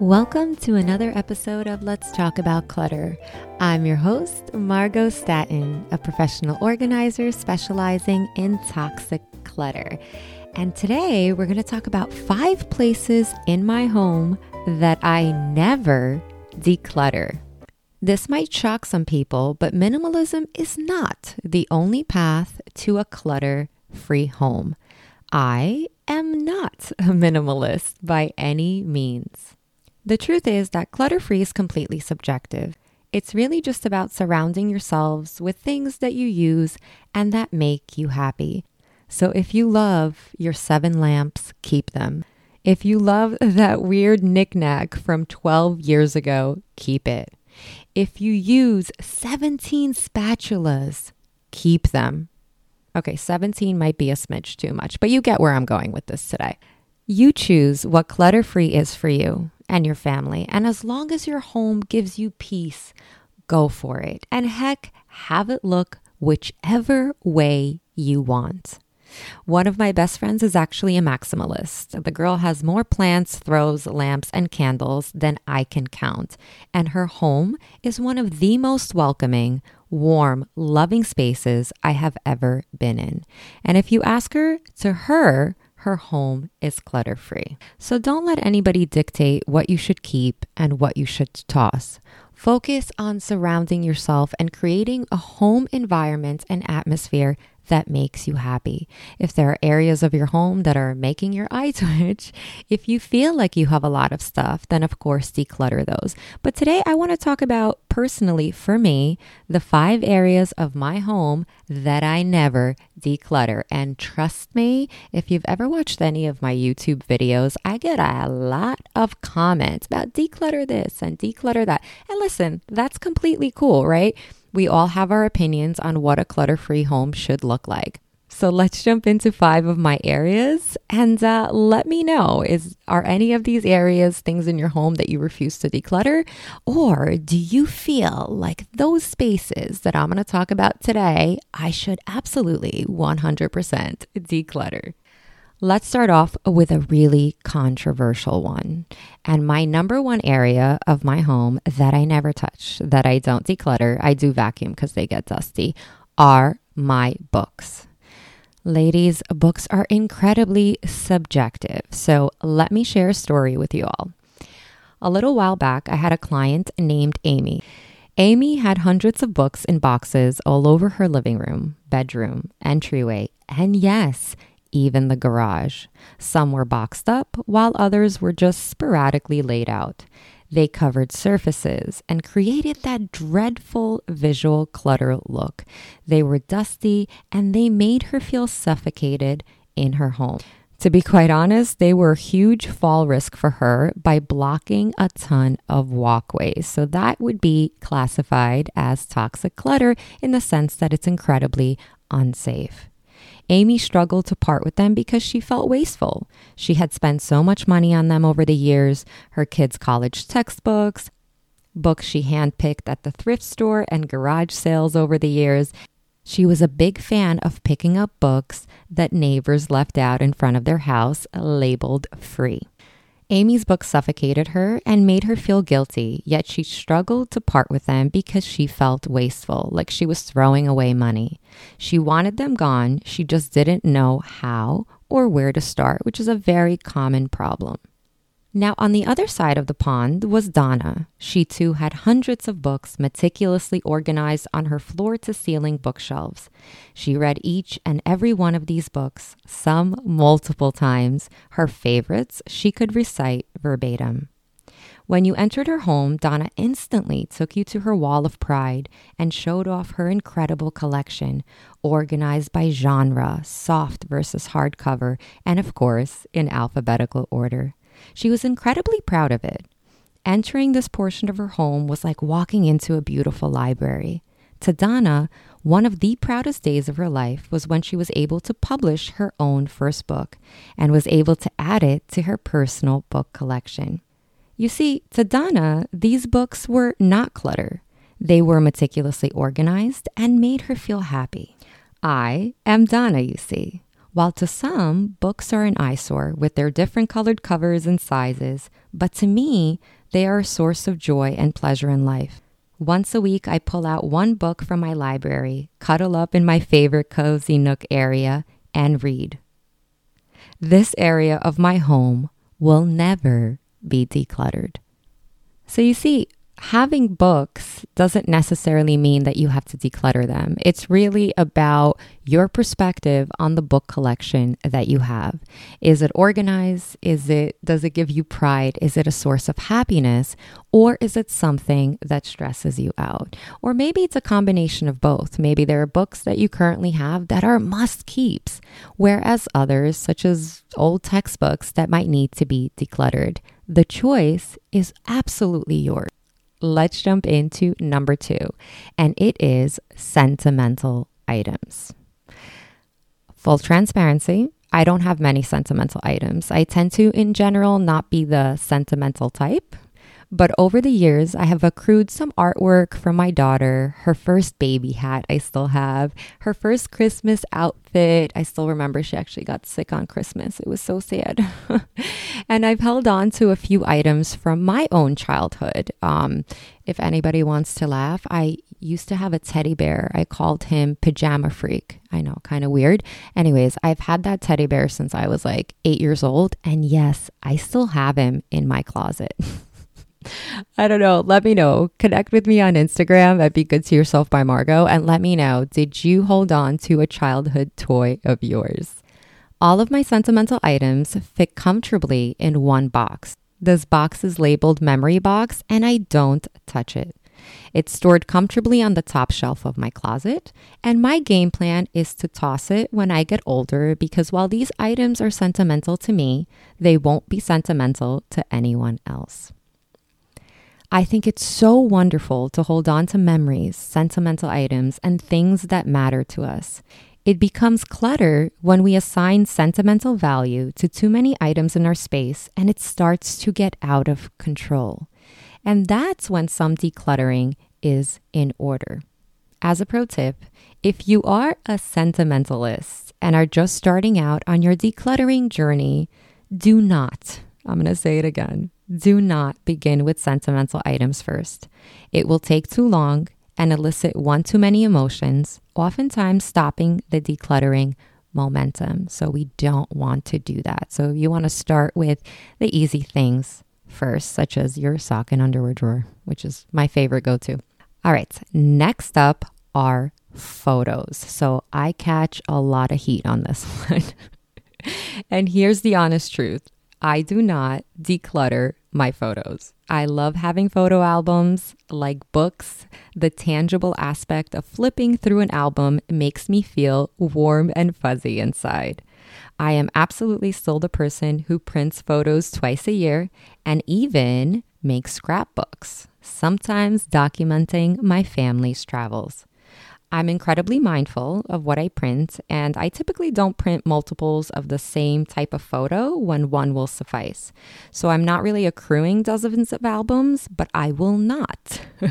Welcome to another episode of Let's Talk About Clutter. I'm your host, Margo Staton, a professional organizer specializing in toxic clutter. And today we're going to talk about five places in my home that I never declutter. This might shock some people, but minimalism is not the only path to a clutter free home. I am not a minimalist by any means. The truth is that clutter free is completely subjective. It's really just about surrounding yourselves with things that you use and that make you happy. So if you love your seven lamps, keep them. If you love that weird knickknack from 12 years ago, keep it. If you use 17 spatulas, keep them. Okay, 17 might be a smidge too much, but you get where I'm going with this today. You choose what clutter free is for you and your family. And as long as your home gives you peace, go for it. And heck, have it look whichever way you want. One of my best friends is actually a maximalist. The girl has more plants, throws, lamps, and candles than I can count. And her home is one of the most welcoming, warm, loving spaces I have ever been in. And if you ask her, to her, her home is clutter free. So don't let anybody dictate what you should keep and what you should toss. Focus on surrounding yourself and creating a home environment and atmosphere that makes you happy. If there are areas of your home that are making your eye twitch, if you feel like you have a lot of stuff, then of course declutter those. But today I want to talk about personally for me the five areas of my home that I never declutter. And trust me, if you've ever watched any of my YouTube videos, I get a lot of comments about declutter this and declutter that. And listen, that's completely cool, right? We all have our opinions on what a clutter free home should look like. So let's jump into five of my areas and uh, let me know is are any of these areas things in your home that you refuse to declutter or do you feel like those spaces that I'm going to talk about today I should absolutely 100% declutter. Let's start off with a really controversial one. And my number one area of my home that I never touch, that I don't declutter, I do vacuum because they get dusty, are my books. Ladies, books are incredibly subjective. So let me share a story with you all. A little while back, I had a client named Amy. Amy had hundreds of books in boxes all over her living room, bedroom, entryway, and yes, even the garage. Some were boxed up, while others were just sporadically laid out. They covered surfaces and created that dreadful visual clutter look. They were dusty and they made her feel suffocated in her home. To be quite honest, they were a huge fall risk for her by blocking a ton of walkways. So that would be classified as toxic clutter in the sense that it's incredibly unsafe. Amy struggled to part with them because she felt wasteful. She had spent so much money on them over the years her kids' college textbooks, books she handpicked at the thrift store, and garage sales over the years. She was a big fan of picking up books that neighbors left out in front of their house labeled free. Amy's books suffocated her and made her feel guilty, yet she struggled to part with them because she felt wasteful, like she was throwing away money. She wanted them gone, she just didn't know how or where to start, which is a very common problem. Now, on the other side of the pond was Donna. She too had hundreds of books meticulously organized on her floor to ceiling bookshelves. She read each and every one of these books, some multiple times. Her favorites she could recite verbatim. When you entered her home, Donna instantly took you to her wall of pride and showed off her incredible collection, organized by genre, soft versus hardcover, and of course, in alphabetical order. She was incredibly proud of it. Entering this portion of her home was like walking into a beautiful library. To Donna, one of the proudest days of her life was when she was able to publish her own first book and was able to add it to her personal book collection. You see, to Donna, these books were not clutter. They were meticulously organized and made her feel happy. I am Donna, you see. While to some, books are an eyesore with their different colored covers and sizes, but to me, they are a source of joy and pleasure in life. Once a week, I pull out one book from my library, cuddle up in my favorite cozy nook area, and read. This area of my home will never be decluttered. So you see, having books doesn't necessarily mean that you have to declutter them. It's really about your perspective on the book collection that you have. Is it organized? Is it does it give you pride? Is it a source of happiness or is it something that stresses you out? Or maybe it's a combination of both. Maybe there are books that you currently have that are must keeps, whereas others such as old textbooks that might need to be decluttered. The choice is absolutely yours let's jump into number two, and it is sentimental items. Full transparency, I don't have many sentimental items. I tend to, in general, not be the sentimental type. But over the years, I have accrued some artwork from my daughter, her first baby hat, I still have, her first Christmas outfit. I still remember she actually got sick on Christmas. It was so sad. and I've held on to a few items from my own childhood. Um, if anybody wants to laugh, I used to have a teddy bear. I called him Pajama Freak. I know, kind of weird. Anyways, I've had that teddy bear since I was like eight years old. And yes, I still have him in my closet. I don't know. Let me know. Connect with me on Instagram at Be Good to Yourself by Margo and let me know did you hold on to a childhood toy of yours? All of my sentimental items fit comfortably in one box. This box is labeled memory box and I don't touch it. It's stored comfortably on the top shelf of my closet, and my game plan is to toss it when I get older because while these items are sentimental to me, they won't be sentimental to anyone else. I think it's so wonderful to hold on to memories, sentimental items, and things that matter to us. It becomes clutter when we assign sentimental value to too many items in our space and it starts to get out of control. And that's when some decluttering is in order. As a pro tip, if you are a sentimentalist and are just starting out on your decluttering journey, do not, I'm going to say it again, do not begin with sentimental items first. It will take too long and elicit one too many emotions, oftentimes stopping the decluttering momentum. So, we don't want to do that. So, you want to start with the easy things first, such as your sock and underwear drawer, which is my favorite go to. All right, next up are photos. So, I catch a lot of heat on this one. and here's the honest truth I do not declutter my photos. I love having photo albums like books. The tangible aspect of flipping through an album makes me feel warm and fuzzy inside. I am absolutely still the person who prints photos twice a year and even makes scrapbooks, sometimes documenting my family's travels. I'm incredibly mindful of what I print, and I typically don't print multiples of the same type of photo when one will suffice. So I'm not really accruing dozens of albums, but I will not.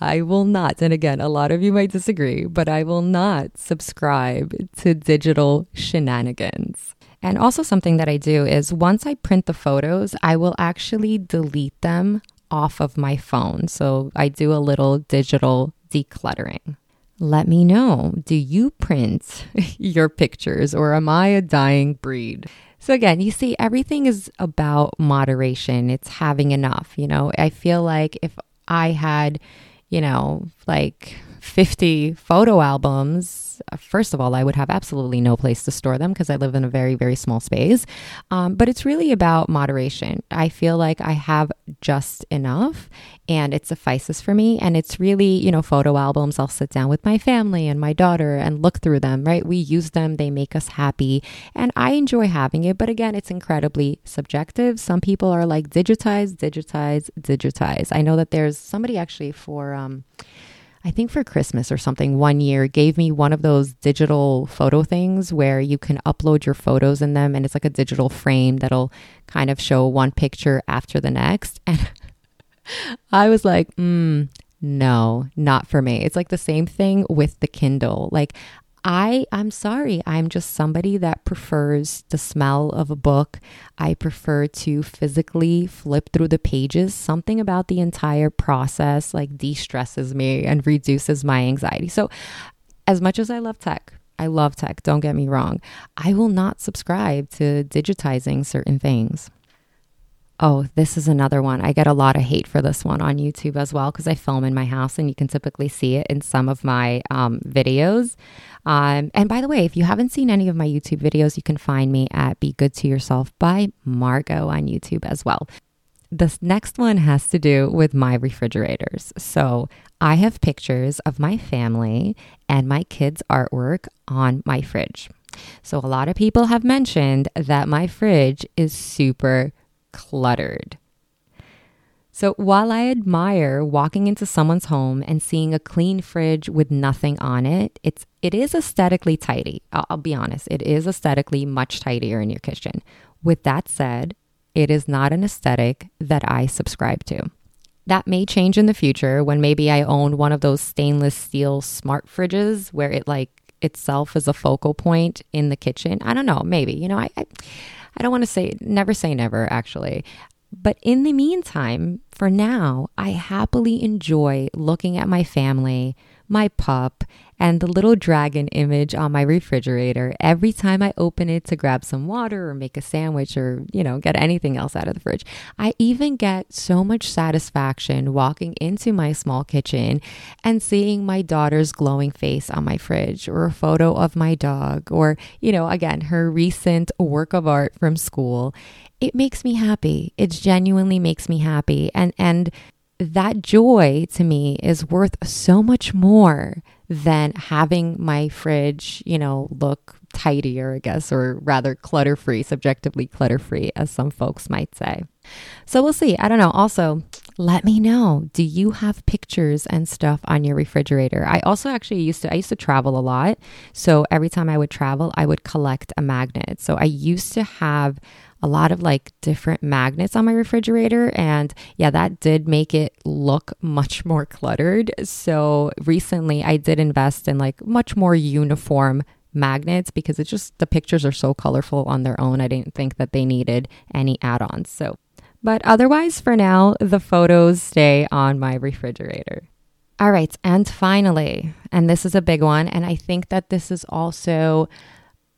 I will not, and again, a lot of you might disagree, but I will not subscribe to digital shenanigans. And also, something that I do is once I print the photos, I will actually delete them off of my phone. So I do a little digital decluttering let me know. Do you print your pictures or am I a dying breed? So, again, you see, everything is about moderation. It's having enough. You know, I feel like if I had, you know, like 50 photo albums, first of all, I would have absolutely no place to store them because I live in a very, very small space. Um, but it's really about moderation. I feel like I have just enough and it suffices for me. And it's really, you know, photo albums. I'll sit down with my family and my daughter and look through them, right? We use them, they make us happy. And I enjoy having it. But again, it's incredibly subjective. Some people are like, digitize, digitize, digitize. I know that there's somebody actually for, um, I think for Christmas or something, one year gave me one of those digital photo things where you can upload your photos in them and it's like a digital frame that'll kind of show one picture after the next. And I was like, mm, no, not for me. It's like the same thing with the Kindle. Like, I I'm sorry. I'm just somebody that prefers the smell of a book. I prefer to physically flip through the pages. Something about the entire process like de-stresses me and reduces my anxiety. So as much as I love tech, I love tech, don't get me wrong. I will not subscribe to digitizing certain things. Oh, this is another one. I get a lot of hate for this one on YouTube as well because I film in my house and you can typically see it in some of my um, videos. Um, and by the way, if you haven't seen any of my YouTube videos, you can find me at Be Good to Yourself by Margo on YouTube as well. This next one has to do with my refrigerators. So I have pictures of my family and my kids' artwork on my fridge. So a lot of people have mentioned that my fridge is super cluttered. So while I admire walking into someone's home and seeing a clean fridge with nothing on it, it's it is aesthetically tidy. I'll, I'll, be honest, it is aesthetically much tidier in your kitchen. With that said, it is not an aesthetic that I subscribe to. That may change in the future when maybe I own one of those stainless steel smart fridges where it like itself is a focal point in the kitchen. I don't know, maybe. You know, I, I I don't want to say never say never, actually. But in the meantime, for now, I happily enjoy looking at my family, my pup, and the little dragon image on my refrigerator every time I open it to grab some water or make a sandwich or, you know, get anything else out of the fridge. I even get so much satisfaction walking into my small kitchen and seeing my daughter's glowing face on my fridge or a photo of my dog or, you know, again, her recent work of art from school it makes me happy. It genuinely makes me happy. And and that joy to me is worth so much more than having my fridge, you know, look tidier, I guess, or rather clutter free, subjectively clutter free, as some folks might say. So we'll see. I don't know. Also, let me know. Do you have pictures and stuff on your refrigerator? I also actually used to I used to travel a lot. So every time I would travel, I would collect a magnet. So I used to have a lot of like different magnets on my refrigerator. And yeah, that did make it look much more cluttered. So recently I did invest in like much more uniform magnets because it's just the pictures are so colorful on their own. I didn't think that they needed any add ons. So, but otherwise, for now, the photos stay on my refrigerator. All right. And finally, and this is a big one. And I think that this is also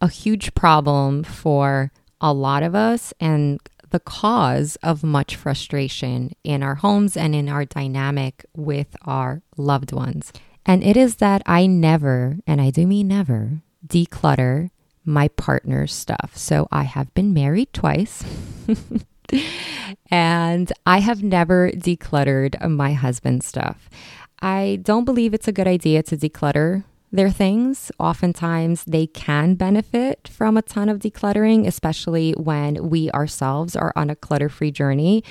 a huge problem for a lot of us and the cause of much frustration in our homes and in our dynamic with our loved ones. And it is that I never, and I do mean never, declutter my partner's stuff. So I have been married twice. and I have never decluttered my husband's stuff. I don't believe it's a good idea to declutter their things. Oftentimes, they can benefit from a ton of decluttering, especially when we ourselves are on a clutter free journey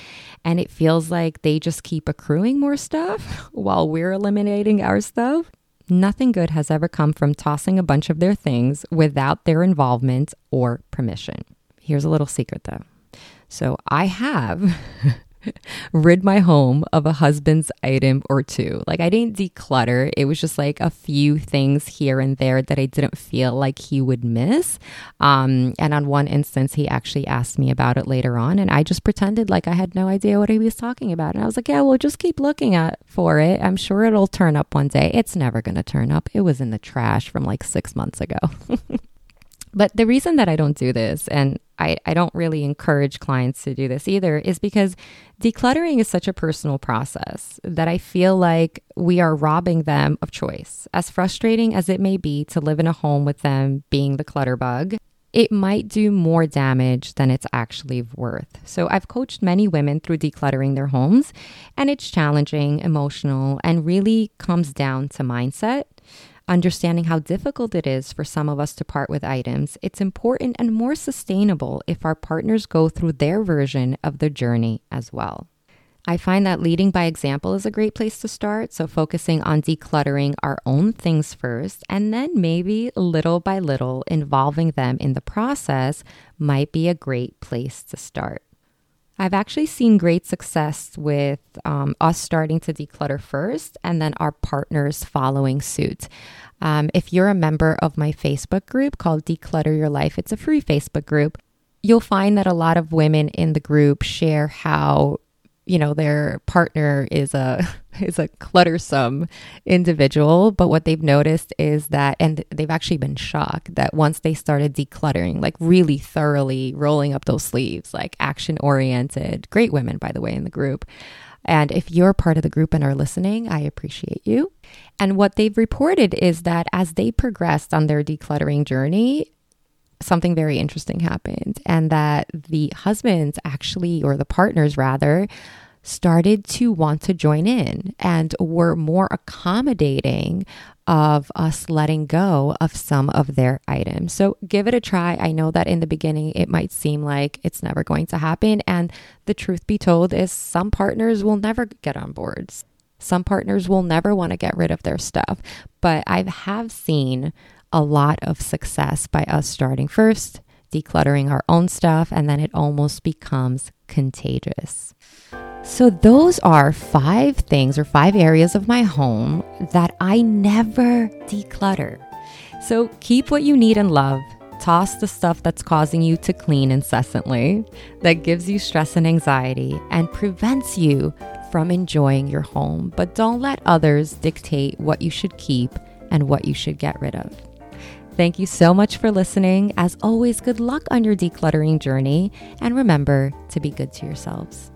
and it feels like they just keep accruing more stuff while we're eliminating our stuff. Nothing good has ever come from tossing a bunch of their things without their involvement or permission. Here's a little secret though. So I have rid my home of a husband's item or two. Like I didn't declutter. It was just like a few things here and there that I didn't feel like he would miss. Um, and on one instance, he actually asked me about it later on, and I just pretended like I had no idea what he was talking about. And I was like, "Yeah, well, just keep looking at for it. I'm sure it'll turn up one day. It's never going to turn up. It was in the trash from like six months ago." But the reason that I don't do this, and I, I don't really encourage clients to do this either, is because decluttering is such a personal process that I feel like we are robbing them of choice. As frustrating as it may be to live in a home with them being the clutter bug, it might do more damage than it's actually worth. So, I've coached many women through decluttering their homes, and it's challenging, emotional, and really comes down to mindset understanding how difficult it is for some of us to part with items, it's important and more sustainable if our partners go through their version of the journey as well. I find that leading by example is a great place to start. So, focusing on decluttering our own things first, and then maybe little by little involving them in the process might be a great place to start. I've actually seen great success with um, us starting to declutter first and then our partners following suit. Um, if you're a member of my Facebook group called Declutter Your Life, it's a free Facebook group. You'll find that a lot of women in the group share how you know their partner is a is a cluttersome individual but what they've noticed is that and they've actually been shocked that once they started decluttering like really thoroughly rolling up those sleeves like action oriented great women by the way in the group. And if you're part of the group and are listening i appreciate you. And what they've reported is that as they progressed on their decluttering journey something very interesting happened, and that the husbands actually, or the partners rather, started to want to join in and were more accommodating of us letting go of some of their items. So give it a try. I know that in the beginning it might seem like it's never going to happen. And the truth be told is some partners will never get on boards. Some partners will never want to get rid of their stuff. But I have seen a lot of success by us starting first, decluttering our own stuff, and then it almost becomes contagious. So, those are five things or five areas of my home that I never declutter. So, keep what you need and love. Toss the stuff that's causing you to clean incessantly, that gives you stress and anxiety, and prevents you from enjoying your home. But don't let others dictate what you should keep and what you should get rid of. Thank you so much for listening. As always, good luck on your decluttering journey, and remember to be good to yourselves.